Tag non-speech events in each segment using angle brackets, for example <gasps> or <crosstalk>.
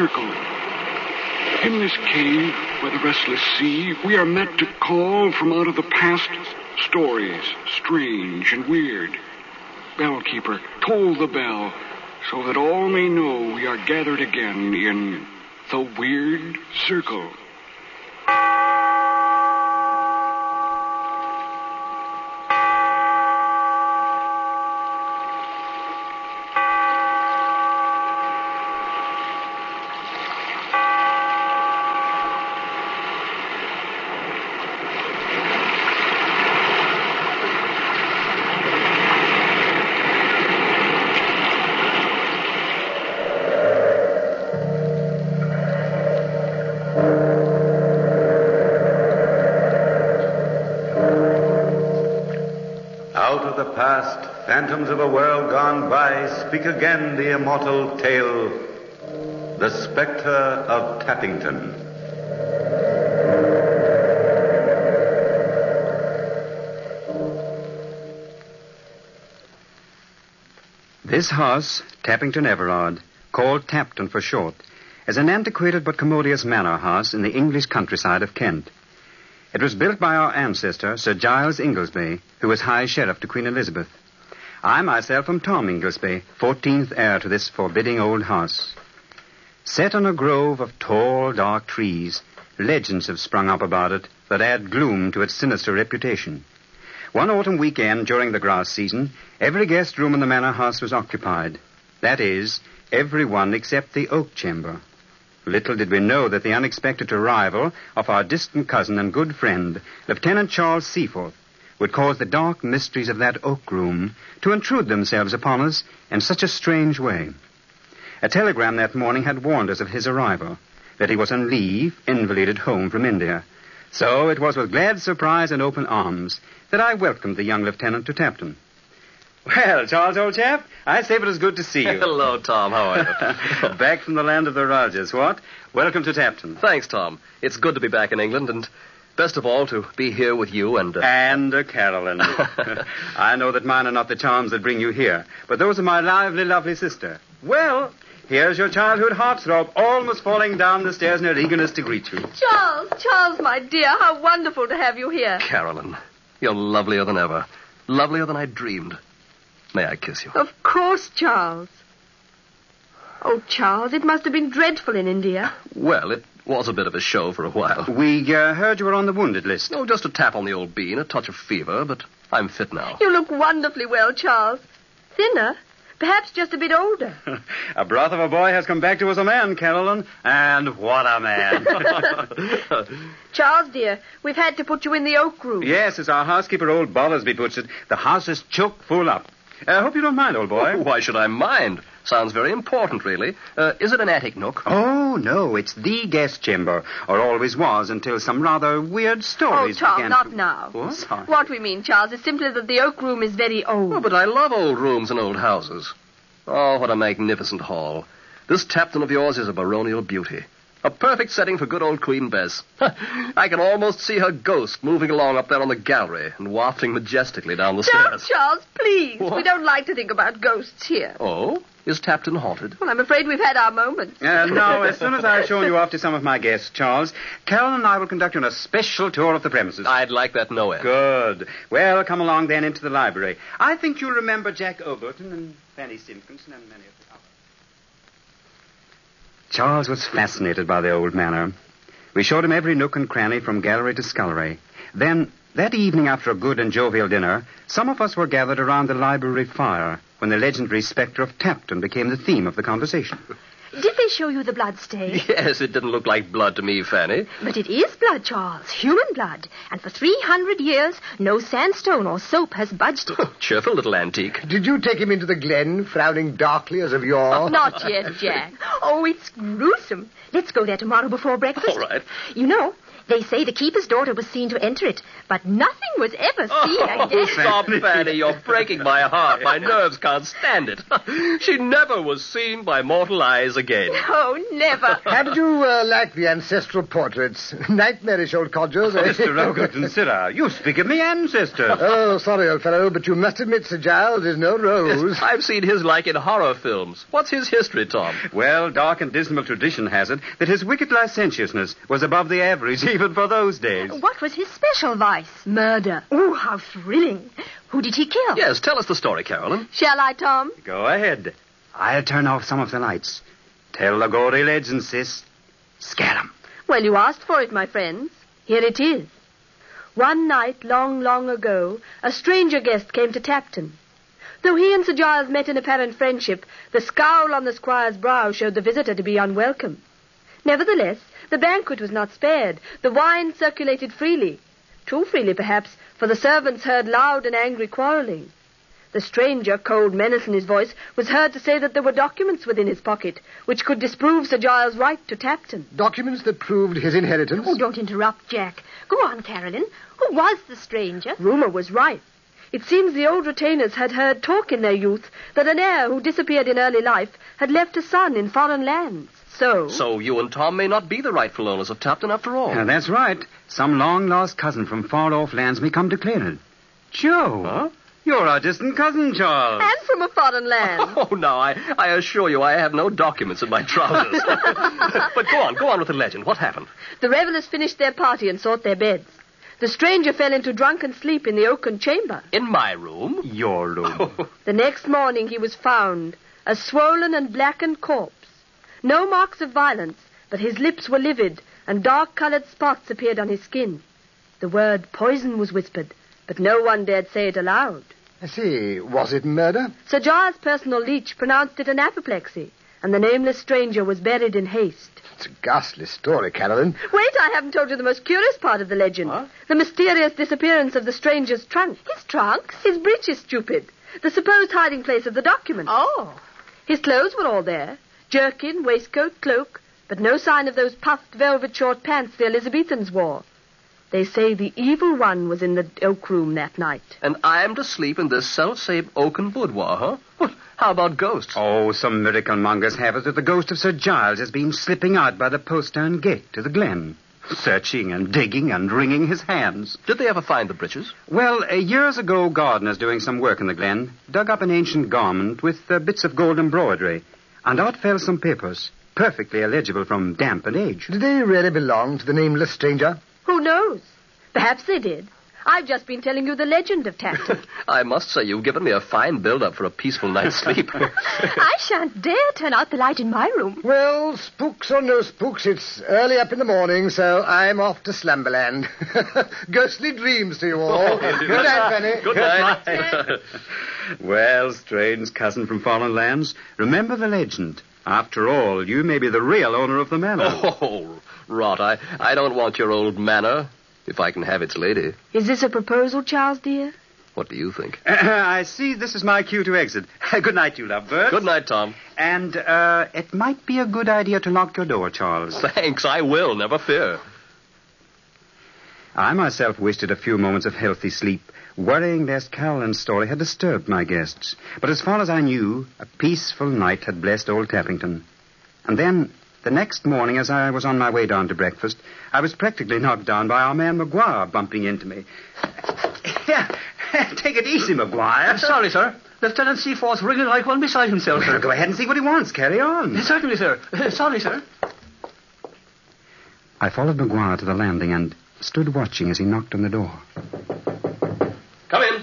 circle. In this cave by the restless sea, we are met to call from out of the past stories, strange and weird. Bellkeeper, toll the bell, so that all may know we are gathered again in the weird circle. Of a world gone by, speak again the immortal tale The Spectre of Tappington. This house, Tappington Everard, called Tapton for short, is an antiquated but commodious manor house in the English countryside of Kent. It was built by our ancestor, Sir Giles Ingoldsby, who was High Sheriff to Queen Elizabeth. I myself am Tom Ingoldsby, fourteenth heir to this forbidding old house. Set on a grove of tall, dark trees, legends have sprung up about it that add gloom to its sinister reputation. One autumn weekend during the grass season, every guest room in the manor house was occupied. That is, every one except the oak chamber. Little did we know that the unexpected arrival of our distant cousin and good friend, Lieutenant Charles Seaforth, would cause the dark mysteries of that oak room to intrude themselves upon us in such a strange way. A telegram that morning had warned us of his arrival, that he was on leave, invalided home from India. So it was with glad surprise and open arms that I welcomed the young lieutenant to Tapton. Well, Charles, old chap, I say it was good to see you. <laughs> Hello, Tom. How are you? <laughs> back from the land of the rajahs, what? Welcome to Tapton. Thanks, Tom. It's good to be back in England, and best of all, to be here with you and. Uh... And uh, Carolyn. <laughs> <laughs> I know that mine are not the charms that bring you here, but those of my lively, lovely sister. Well, here's your childhood heartthrob almost falling down the stairs in her eagerness to greet you. Charles, Charles, my dear, how wonderful to have you here. Carolyn, you're lovelier than ever. Lovelier than I dreamed. May I kiss you? Of course, Charles. Oh, Charles, it must have been dreadful in India. Well, it was a bit of a show for a while. We uh, heard you were on the wounded list. No, just a tap on the old bean, a touch of fever, but I'm fit now. You look wonderfully well, Charles. Thinner, perhaps just a bit older. <laughs> a broth of a boy has come back to us a man, Carolyn, and what a man. <laughs> Charles, dear, we've had to put you in the oak room. yes, as our housekeeper, old Bothersby, puts it, the house is choke full up. I uh, hope you don't mind, old boy. Oh, why should I mind? Sounds very important, really. Uh, is it an attic nook? Oh, no, it's the guest chamber, or always was until some rather weird stories oh, Tom, began not to... now. What? Sorry. What we mean, Charles, is simply that the oak room is very old. Oh, but I love old rooms and old houses. Oh, what a magnificent hall. This Tapton of yours is a baronial beauty. A perfect setting for good old Queen Bess. <laughs> I can almost see her ghost moving along up there on the gallery and wafting majestically down the Don't, stairs. Charles, please. What? We don't like to think about ghosts here. Oh? Is Tapton haunted? Well, I'm afraid we've had our moments. Uh, now, as soon as I've shown you off to some of my guests, Charles, Carolyn and I will conduct you on a special tour of the premises. I'd like that no end. Good. Well, come along then into the library. I think you'll remember Jack Overton and Fanny Simpkinson and many of the others. Charles was fascinated by the old manor. We showed him every nook and cranny from gallery to scullery. Then, that evening after a good and jovial dinner, some of us were gathered around the library fire when the legendary spectre of Tapton became the theme of the conversation. Did they show you the blood stain? Yes, it didn't look like blood to me, Fanny. But it is blood, Charles. Human blood. And for 300 years, no sandstone or soap has budged it. <laughs> Oh, Cheerful little antique. Did you take him into the glen, frowning darkly as of yore? <laughs> Not yet, Jack. <laughs> Oh, it's gruesome. Let's go there tomorrow before breakfast. All right. You know, They say the keeper's daughter was seen to enter it, but nothing was ever seen <laughs> Oh, again. stop, Fanny. You're breaking my heart. My <laughs> nerves can't stand it. <laughs> she never was seen by mortal eyes again. Oh, never. How did you uh, like the ancestral portraits? Nightmarish old codgers, eh? Mr. Roger, consider. You speak of me ancestors. Oh, sorry, old fellow, but you must admit Sir Giles is no rose. I've seen his like in horror films. What's his history, Tom? Well, dark and dismal tradition has it that his wicked licentiousness was above the average even for those days. What was his special vice? Murder. Oh, how thrilling. Who did he kill? Yes, tell us the story, Carolyn. Shall I, Tom? Go ahead. I'll turn off some of the lights. Tell the gory legend, sis. Scare 'em. Well, you asked for it, my friends. Here it is. One night, long, long ago, a stranger guest came to Tapton. Though he and Sir Giles met in apparent friendship, the scowl on the squire's brow showed the visitor to be unwelcome. Nevertheless, the banquet was not spared. The wine circulated freely. Too freely, perhaps, for the servants heard loud and angry quarreling. The stranger, cold menace in his voice, was heard to say that there were documents within his pocket which could disprove Sir Giles' right to Tapton. Documents that proved his inheritance. Oh, don't interrupt, Jack. Go on, Carolyn. Who was the stranger? Rumor was rife. It seems the old retainers had heard talk in their youth that an heir who disappeared in early life had left a son in foreign lands. So, So you and Tom may not be the rightful owners of Tapton after all. Uh, that's right. Some long lost cousin from far off lands may come to claim it. Joe. Huh? You're our distant cousin, Charles. and from a foreign land. <laughs> Oh, no, I, I assure you I have no documents in my trousers. <laughs> <laughs> but go on, go on with the legend. What happened? The revelers finished their party and sought their beds. The stranger fell into drunken sleep in the oaken chamber. In my room? Your room. The next morning he was found, a swollen and blackened corpse. No marks of violence, but his lips were livid, and dark-colored spots appeared on his skin. The word poison was whispered, but no one dared say it aloud. I see. Was it murder? Sir Giles' personal leech pronounced it an apoplexy, and the nameless stranger was buried in haste. It's a ghastly story, Carolyn. Wait, I haven't told you the most curious part of the legend. Huh? The mysterious disappearance of the stranger's trunk. His trunks? His breeches, stupid. The supposed hiding place of the document. Oh. His clothes were all there. Jerkin, waistcoat, cloak, but no sign of those puffed velvet short pants the Elizabethans wore. They say the evil one was in the oak room that night. And I'm to sleep in this self-same oaken boudoir, huh? Well, how about ghosts? Oh, some miracle mongers have it that the ghost of Sir Giles has been slipping out by the postern gate to the glen, searching and digging and wringing his hands. Did they ever find the breeches? Well, uh, years ago, gardeners doing some work in the glen dug up an ancient garment with uh, bits of gold embroidery, and out fell some papers, perfectly illegible from damp and age. Did they really belong to the nameless stranger? Who knows? Perhaps they did. I've just been telling you the legend of Tapton. <laughs> I must say you've given me a fine build-up for a peaceful night's <laughs> sleep. <laughs> I shan't dare turn out the light in my room. Well, spooks or no spooks, it's early up in the morning, so I'm off to Slumberland. Ghostly dreams to you all. Oh, Good night, Fanny. Good night. Well, strange cousin from foreign lands, remember the legend. After all, you may be the real owner of the manor. oh, rot. I, I don't want your old manor, if I can have its lady. Is this a proposal, Charles, dear? What do you think? <clears throat> I see this is my cue to exit. <laughs> good night, you lovebirds. Good night, Tom. And uh, it might be a good idea to lock your door, Charles. <laughs> Thanks, I will, never fear. I myself wasted a few moments of healthy sleep, worrying lest Carolyn's story had disturbed my guests. But as far as I knew, a peaceful night had blessed old Tappington. And then, the next morning, as I was on my way down to breakfast, I was practically knocked down by our man McGuire bumping into me. Yeah, take it easy, McGuire. Sorry, sir. Lieutenant Seaforth's ringing like one beside himself, Well, sir. go ahead and see what he wants. Carry on. Certainly, sir. <laughs> Sorry, sir. I followed McGuire to the landing and stood watching as he knocked on the door. Come in.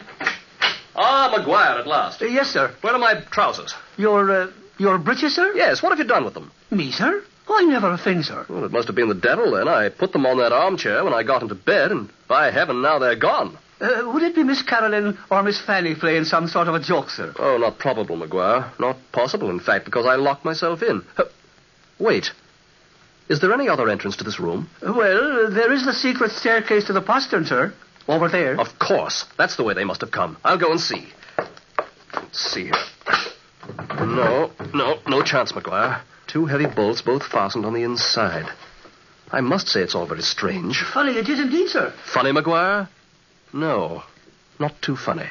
Ah, McGuire at last. Uh, yes, sir. Where are my trousers? Your, uh, your breeches, sir? Yes, what have you done with them? Me, sir? I never offend, sir. Well, it must have been the devil then. I put them on that armchair when I got into bed, and by heaven, now they're gone. Uh, would it be Miss Caroline or Miss Fanny playing some sort of a joke, sir? Oh, not probable, McGuire. Not possible, in fact, because I locked myself in. Huh. Wait. Is there any other entrance to this room? Well, there is the secret staircase to the postern, sir. Over there. Of course. That's the way they must have come. I'll go and see. Let's see here. No, no, no chance, McGuire. Two heavy bolts, both fastened on the inside. I must say it's all very strange. Funny it is indeed, sir. Funny, McGuire? No, not too funny.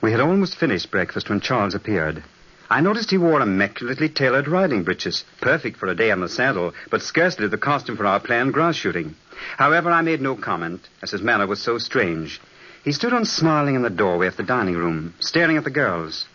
We had almost finished breakfast when Charles appeared. I noticed he wore immaculately tailored riding breeches, perfect for a day on the saddle, but scarcely the costume for our planned grass shooting. However, I made no comment, as his manner was so strange. He stood unsmiling in the doorway of the dining room, staring at the girls.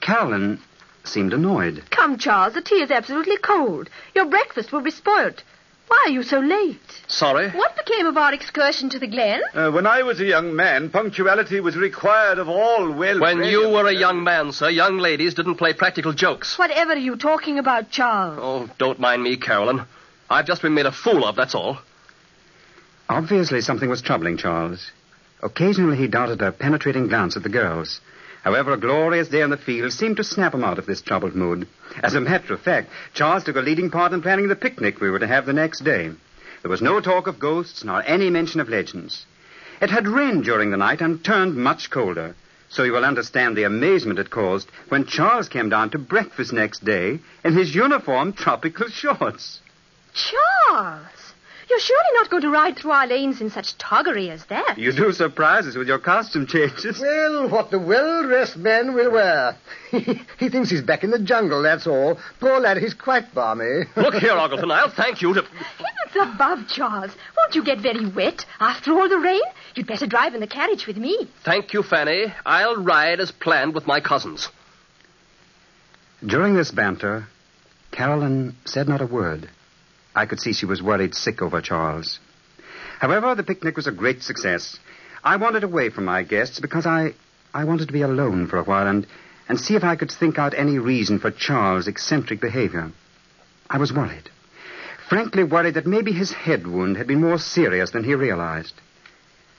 Carolyn seemed annoyed. Come, Charles, the tea is absolutely cold. Your breakfast will be spoilt. Why are you so late? Sorry? What became of our excursion to the glen? Uh, when I was a young man, punctuality was required of all well. When you were a young man, sir, young ladies didn't play practical jokes. Whatever are you talking about, Charles? Oh, don't mind me, Carolyn. I've just been made a fool of, that's all. Obviously, something was troubling Charles. Occasionally, he darted a penetrating glance at the girls. However, a glorious day in the field seemed to snap him out of this troubled mood. As a matter of fact, Charles took a leading part in planning the picnic we were to have the next day. There was no talk of ghosts nor any mention of legends. It had rained during the night and turned much colder, so you will understand the amazement it caused when Charles came down to breakfast next day in his uniform tropical <laughs> shorts. Charles! You're surely not going to ride through our lanes in such toggery as that. You do surprise us with your costume changes. Well, what the well-dressed man will wear. <laughs> he thinks he's back in the jungle, that's all. Poor lad, he's quite balmy. <laughs> Look here, Ogleton, I'll thank you to. Heavens above, Charles. Won't you get very wet after all the rain? You'd better drive in the carriage with me. Thank you, Fanny. I'll ride as planned with my cousins. During this banter, Carolyn said not a word. I could see she was worried sick over Charles. However, the picnic was a great success. I wandered away from my guests because I, I wanted to be alone for a while and, and see if I could think out any reason for Charles' eccentric behavior. I was worried. Frankly worried that maybe his head wound had been more serious than he realized.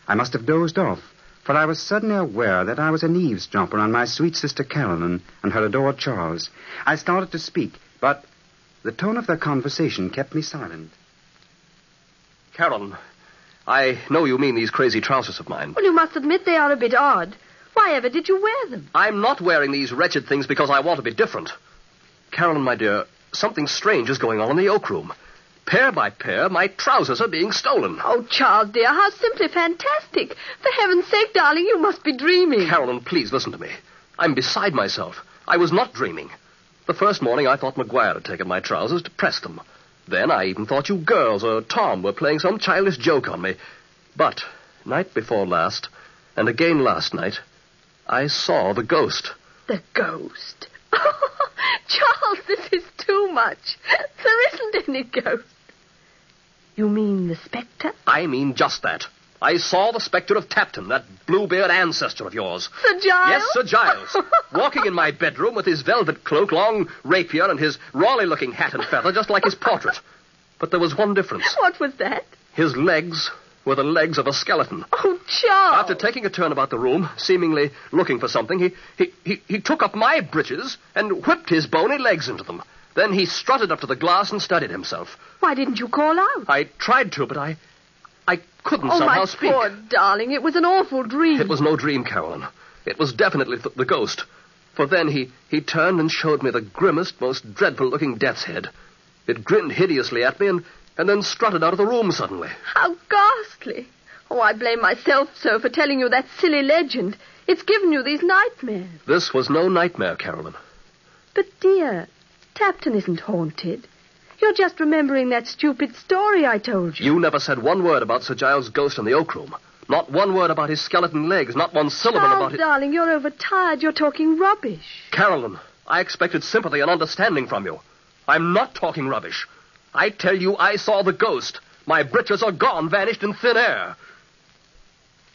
I must have dozed off, for I was suddenly aware that I was an eavesdropper on my sweet sister Carolyn and her adored Charles. I started to speak, but the tone of their conversation kept me silent. Carolyn, I know you mean these crazy trousers of mine. Well, you must admit they are a bit odd. Why ever did you wear them? I'm not wearing these wretched things because I want to be different. Carolyn, my dear, something strange is going on in the oak room. Pair by pair, my trousers are being stolen. Oh, Charles, dear, how simply fantastic. For heaven's sake, darling, you must be dreaming. Carolyn, please listen to me. I'm beside myself. I was not dreaming. The first morning I thought McGuire had taken my trousers to press them. Then I even thought you girls or Tom were playing some childish joke on me. But, night before last, and again last night, I saw the ghost. The ghost. <laughs> Charles, this is too much. There isn't any ghost. You mean the spectre? I mean just that. I saw the spectre of Tapton, that bluebeard ancestor of yours. Sir Giles? Yes, Sir Giles. <laughs> walking in my bedroom with his velvet cloak, long rapier, and his Raleigh looking hat and feather, just like his portrait. But there was one difference. What was that? His legs were the legs of a skeleton. Oh, Charles. After taking a turn about the room, seemingly looking for something, he, he, he, he took up my breeches and whipped his bony legs into them. Then he strutted up to the glass and studied himself. Why didn't you call out? I tried to, but I. I couldn't oh, somehow speak. Oh, my poor darling, it was an awful dream. It was no dream, Carolyn. It was definitely th- the ghost. For then he, he turned and showed me the grimmest, most dreadful looking death's head. It grinned hideously at me and, and then strutted out of the room suddenly. How ghastly. Oh, I blame myself, sir, for telling you that silly legend. It's given you these nightmares. This was no nightmare, Carolyn. But, dear, Tapton isn't haunted. You're just remembering that stupid story I told you. You never said one word about Sir Giles' ghost in the oak room. Not one word about his skeleton legs. Not one syllable Charles, about it. Oh, darling, you're overtired. You're talking rubbish. Carolyn, I expected sympathy and understanding from you. I'm not talking rubbish. I tell you, I saw the ghost. My breeches are gone, vanished in thin air.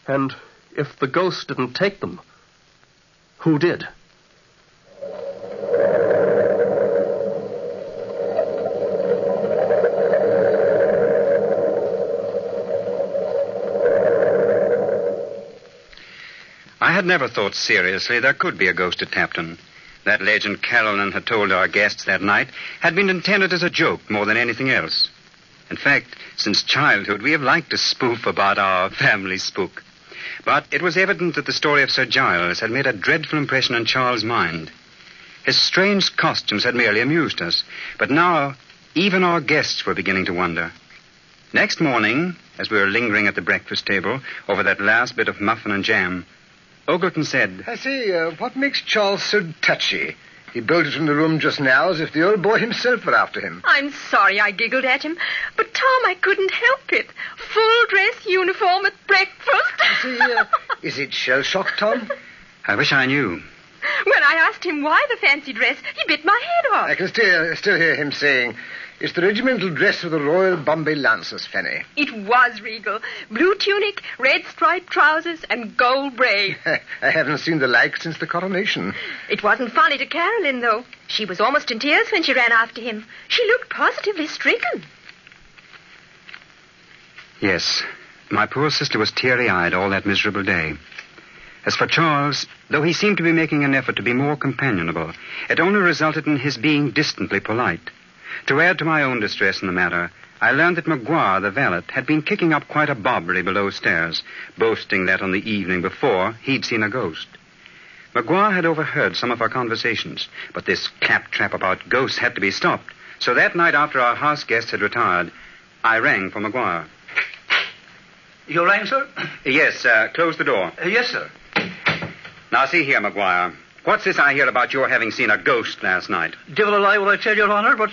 And if the ghost didn't take them, who did? Had never thought seriously there could be a ghost at Tapton. That legend Carolyn had told our guests that night had been intended as a joke more than anything else. In fact, since childhood, we have liked to spoof about our family spook. But it was evident that the story of Sir Giles had made a dreadful impression on Charles' mind. His strange costumes had merely amused us, but now, Even our guests were beginning to wonder. Next morning, as we were lingering at the breakfast table over that last bit of muffin and jam, Ogleton said, I say, uh, what makes Charles so touchy? He bolted from the room just now as if the old boy himself were after him. I'm sorry I giggled at him, but Tom, I couldn't help it. Full dress uniform at breakfast. See, uh, <laughs> is it shell shock, Tom? I wish I knew. When I asked him why the fancy dress, he bit my head off. I can still, still hear him saying, It's the regimental dress of the Royal Bombay Lancers, Fanny. It was regal. Blue tunic, red striped trousers, and gold braid. <laughs> I haven't seen the like since the coronation. It wasn't funny to Carolyn, though. She was almost in tears when she ran after him. She looked positively stricken. Yes, my poor sister was teary eyed all that miserable day. As for Charles, though he seemed to be making an effort to be more companionable, it only resulted in his being distantly polite. To add to my own distress in the matter, I learned that Maguire, the valet, had been kicking up quite a bobbery below stairs, boasting that on the evening before he'd seen a ghost. Maguire had overheard some of our conversations, but this claptrap about ghosts had to be stopped. So that night after our house guests had retired, I rang for Maguire. You rang, sir? Yes, uh, close the door. Uh, yes, sir. Now, see here, Maguire. What's this I hear about your having seen a ghost last night? Devil a lie will I tell your honor, but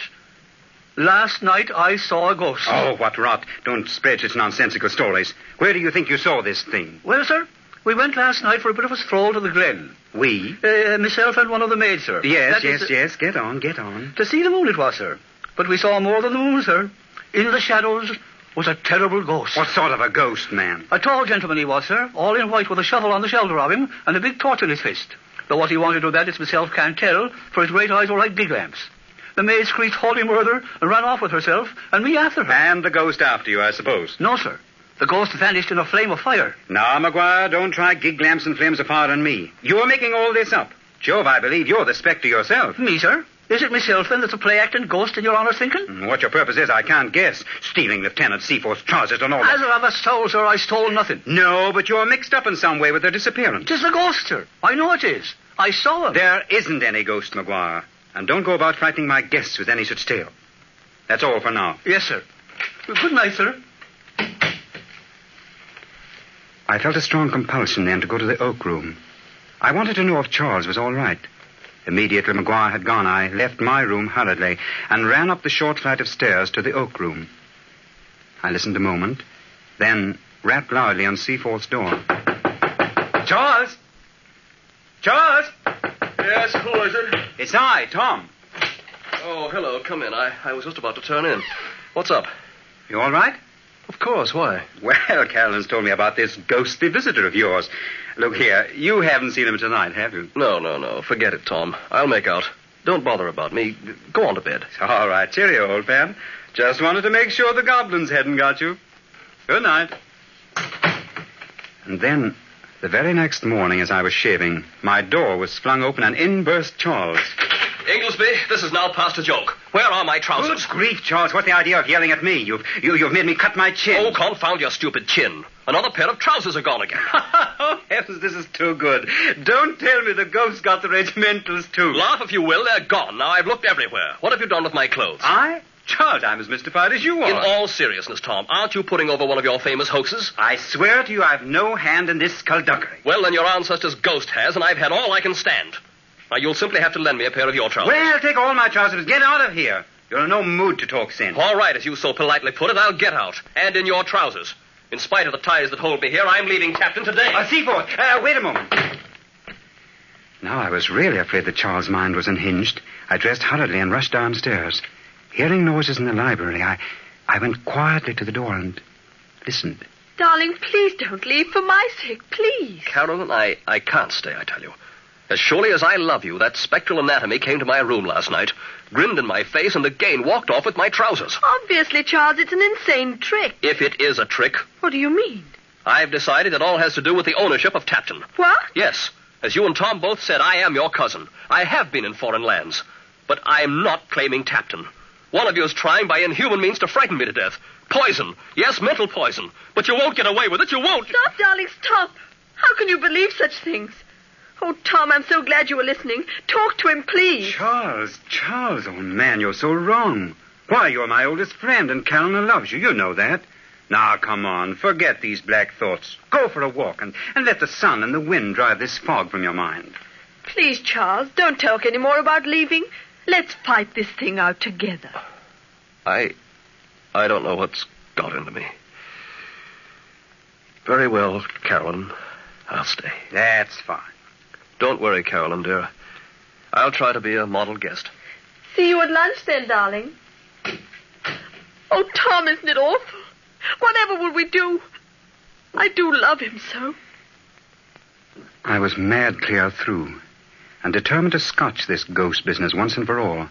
last night I saw a ghost. Oh, what rot. Don't spread such nonsensical stories. Where do you think you saw this thing? Well, sir, we went last night for a bit of a stroll to the glen. We? Uh, myself and one of the maids, sir. Yes, That yes, uh, yes. Get on, get on. To see the moon it was, sir. But we saw more than the moon, sir. In the shadows was a terrible ghost. What sort of a ghost, man? A tall gentleman he was, sir, all in white with a shovel on the shoulder of him and a big torch in his fist. Though what he wanted with that is myself can't tell, for his great eyes were like big lamps. The maid screeched holy murder and ran off with herself, and me after her. And the ghost after you, I suppose. No, sir. The ghost vanished in a flame of fire. Now, McGuire, don't try gig lamps and flames of fire on me. You're making all this up. Jove, I believe you're the spectre yourself. Me, sir? Is it myself, then, that's a play-acting ghost in your honour's thinking? Mm, What your purpose is, I can't guess. Stealing Lieutenant Seaforth's trousers and all As that. of a soul, sir, I stole nothing. No, but you're mixed up in some way with their disappearance. It is the ghost, sir. I know it is. I saw him. There isn't any ghost, Maguire. And don't go about frightening my guests with any such tale. That's all for now. Yes, sir. Good night, sir. I felt a strong compulsion then to go to the oak room. I wanted to know if Charles was all right. Immediately McGuire had gone, I left my room hurriedly and ran up the short flight of stairs to the oak room. I listened a moment, then rapped loudly on Seaforth's door. Charles! Charles! Yes, who is it? It's I, Tom. Oh, hello. Come in. I, I was just about to turn in. What's up? You all right? Of course. Why? Well, <laughs> Carolyn's told me about this ghostly visitor of yours. Look here, you haven't seen him tonight, have you? No, no, no. Forget it, Tom. I'll make out. Don't bother about me. Go on to bed. All right, cheerio, old pal. Just wanted to make sure the goblins hadn't got you. Good night. And then, the very next morning, as I was shaving, my door was flung open and in burst Charles. Ingoldsby, this is now past a joke. Where are my trousers? Good grief, Charles, what's the idea of yelling at me? You've, you, you've made me cut my chin. Oh, confound your stupid chin. Another pair of trousers are gone again. <laughs> oh, heavens, this is too good. Don't tell me the ghost got the regimentals, too. Laugh if you will, they're gone. Now I've looked everywhere. What have you done with my clothes? I? Charles, I'm as mystified as you are. In all seriousness, Tom, aren't you putting over one of your famous hoaxes? I swear to you I've no hand in this skullduggery. Well, then your ancestor's ghost has, and I've had all I can stand. Now you'll simply have to lend me a pair of your trousers. Well, take all my trousers. Get out of here. You're in no mood to talk sense. All right, as you so politely put it, I'll get out. And in your trousers. In spite of the ties that hold me here, I'm leaving Tapton today. Uh, Seaforth, uh, wait a moment. Now I was really afraid that Charles' mind was unhinged. I dressed hurriedly and rushed downstairs. Hearing noises in the library, I, I went quietly to the door and listened. Darling, please don't leave for my sake, please. Carolyn, I, I can't stay, I tell you. As surely as I love you, that spectral anatomy came to my room last night, grinned in my face, and again walked off with my trousers. Obviously, Charles, it's an insane trick. If it is a trick, What do you mean? I've decided it all has to do with the ownership of Tapton. What? Yes, as you and Tom both said, I am your cousin. I have been in foreign lands. But I'm not claiming Tapton. One of you is trying by inhuman means to frighten me to death. Poison. Yes, mental poison. But you won't get away with it. You won't. Stop, darling, stop. How can you believe such things? Oh, Tom, I'm so glad you were listening. Talk to him, please. Charles, Charles, oh man, you're so wrong. Why, you're my oldest friend, and Carolyn loves you. You know that. Now, come on. Forget these black thoughts. Go for a walk and, and let the sun and the wind drive this fog from your mind. Please, Charles, don't talk any more about leaving. Let's fight this thing out together. I. I don't know what's got into me. Very well, Carolyn. I'll stay. That's fine. Don't worry, Carolyn, dear. I'll try to be a model guest. See you at lunch then, darling. Oh, Tom, isn't it awful? Whatever will we do? I do love him so. I was mad clear through, and determined to scotch this ghost business once and for all.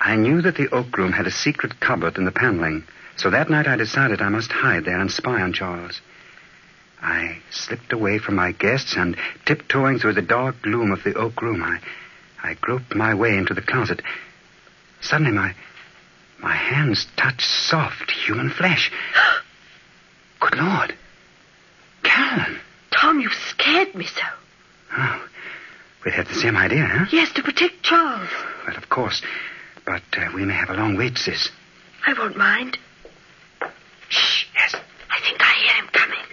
I knew that the oak room had a secret cupboard in the paneling, so that night I decided I must hide there and spy on Charles. I slipped away from my guests and, tiptoeing through the dark gloom of the oak room, I, I groped my way into the closet. Suddenly, my, my hands touched soft human flesh. <gasps> Good Lord. Carolyn. Tom, you scared me so. Oh, we had the same idea, huh? Yes, to protect Charles. Well, of course. But uh, we may have a long wait, sis. I won't mind. Shh, yes. I think I hear him coming.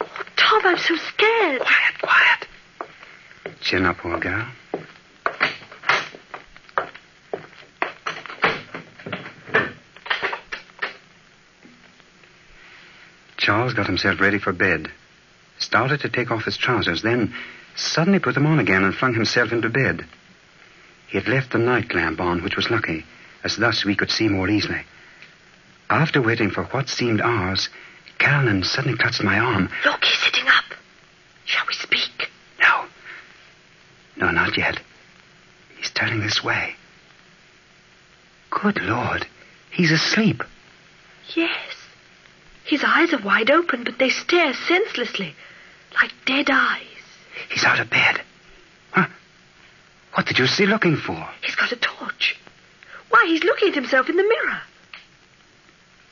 Oh, Tom, I'm so scared. Quiet, quiet. Chin up, old girl. Charles got himself ready for bed, started to take off his trousers, then suddenly put them on again and flung himself into bed. He had left the night lamp on, which was lucky, as thus we could see more easily. After waiting for what seemed hours, Carolyn suddenly clutched my arm. Look, he's sitting up. Shall we speak? No. No, not yet. He's turning this way. Good Lord. He's asleep. Yes. His eyes are wide open, but they stare senselessly, like dead eyes. He's out of bed. Huh? What did you see looking for? He's got a torch. Why, he's looking at himself in the mirror.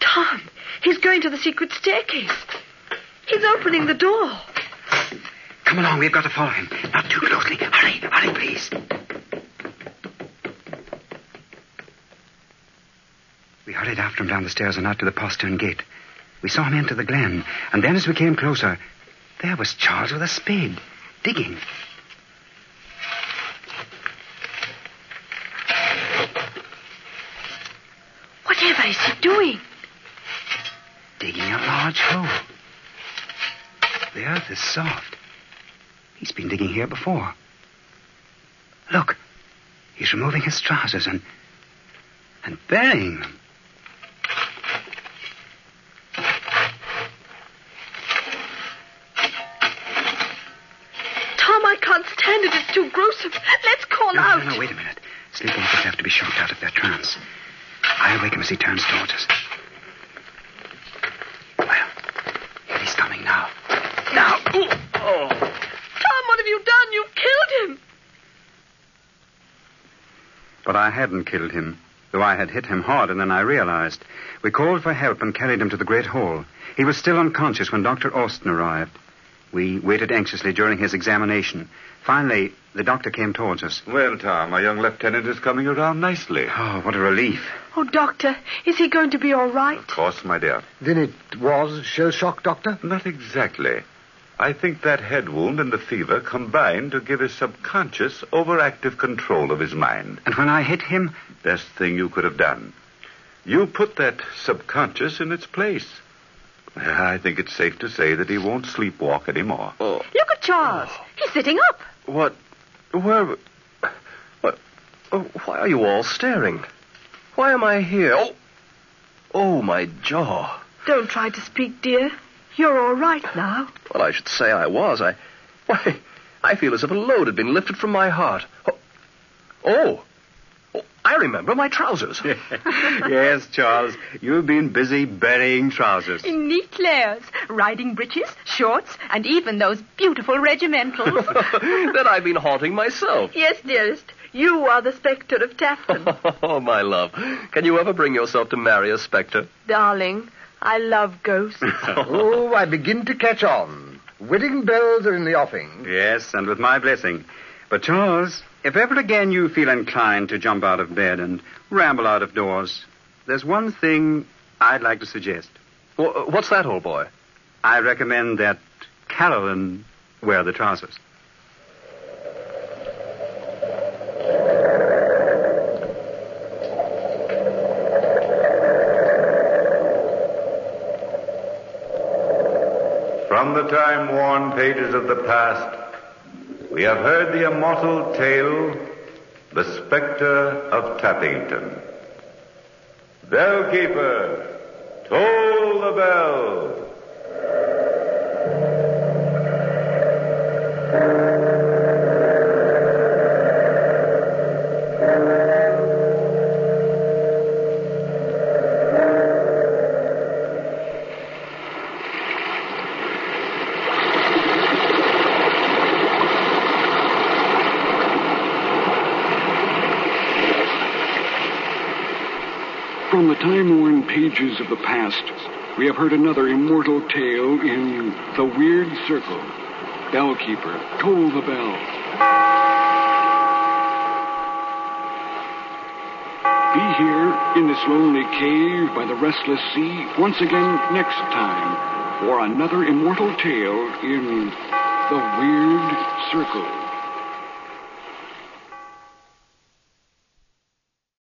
Tom, he's going to the secret staircase. He's opening the door. Come along, we've got to follow him. Not too closely. Hurry, hurry, please. We hurried after him down the stairs and out to the postern gate. We saw him enter the glen, and then as we came closer, there was Charles with a spade, digging. Whatever is he doing? Digging a large hole. The earth is soft. He's been digging here before. Look, he's removing his trousers and and burying them. Tom, I can't stand it. It's too gruesome. Let's call No, out. no, no, wait a minute. Sleepwalkers have to be shocked out of their trance. I'll wake him as he turns towards us. Well, here he's coming now. Now! Ooh. Oh. Tom, what have you done? You've killed him. But I hadn't killed him, though I had hit him hard, and then I realized. We called for help and carried him to the Great Hall. He was still unconscious when Dr. Austin arrived. We waited anxiously during his examination. Finally, the doctor came towards us. Well, Tom, our young lieutenant is coming around nicely. Oh, what a relief. Oh, Doctor, is he going to be all right? Of course, my dear. Then it was shell shock, Doctor? Not exactly. I think that head wound and the fever combined to give his subconscious overactive control of his mind. And when I hit him, Best thing you could have done. You put that subconscious in its place. I think it's safe to say that he won't sleepwalk anymore. Oh, Look at Charles. Oh. He's sitting up. what? Where? What? Oh, why are you all staring? Why am I here? Oh, oh, my jaw. Don't try to speak, dear. You're all right now. Well, I should say I was. I, why, I feel as if a load had been lifted from my heart. Oh, oh oh, I remember my trousers. <laughs> yes, Charles, you've been busy burying trousers. In neat layers. Riding breeches, shorts, and even those beautiful regimentals. <laughs> that I've been haunting myself. Yes, dearest. You are the spectre of Tapton. <laughs> Oh, my love. Can you ever bring yourself to marry a spectre? Darling, I love ghosts. oh, I begin to catch on. Wedding bells are in the offing. Yes, and with my blessing. But, Charles, if ever again you feel inclined to jump out of bed and ramble out of doors, there's one thing I'd like to suggest. Wh- uh, What's that, old boy? I recommend that Carolyn wear the trousers. From the time worn pages of the past, we have heard the immortal tale, The Spectre of Tappington. Bellkeeper, toll the bell. From the time-worn pages of the past, we have heard another immortal tale in The Weird Circle. Bellkeeper, toll the bell. Be here in this lonely cave by the restless sea once again next time for another immortal tale in The Weird Circle.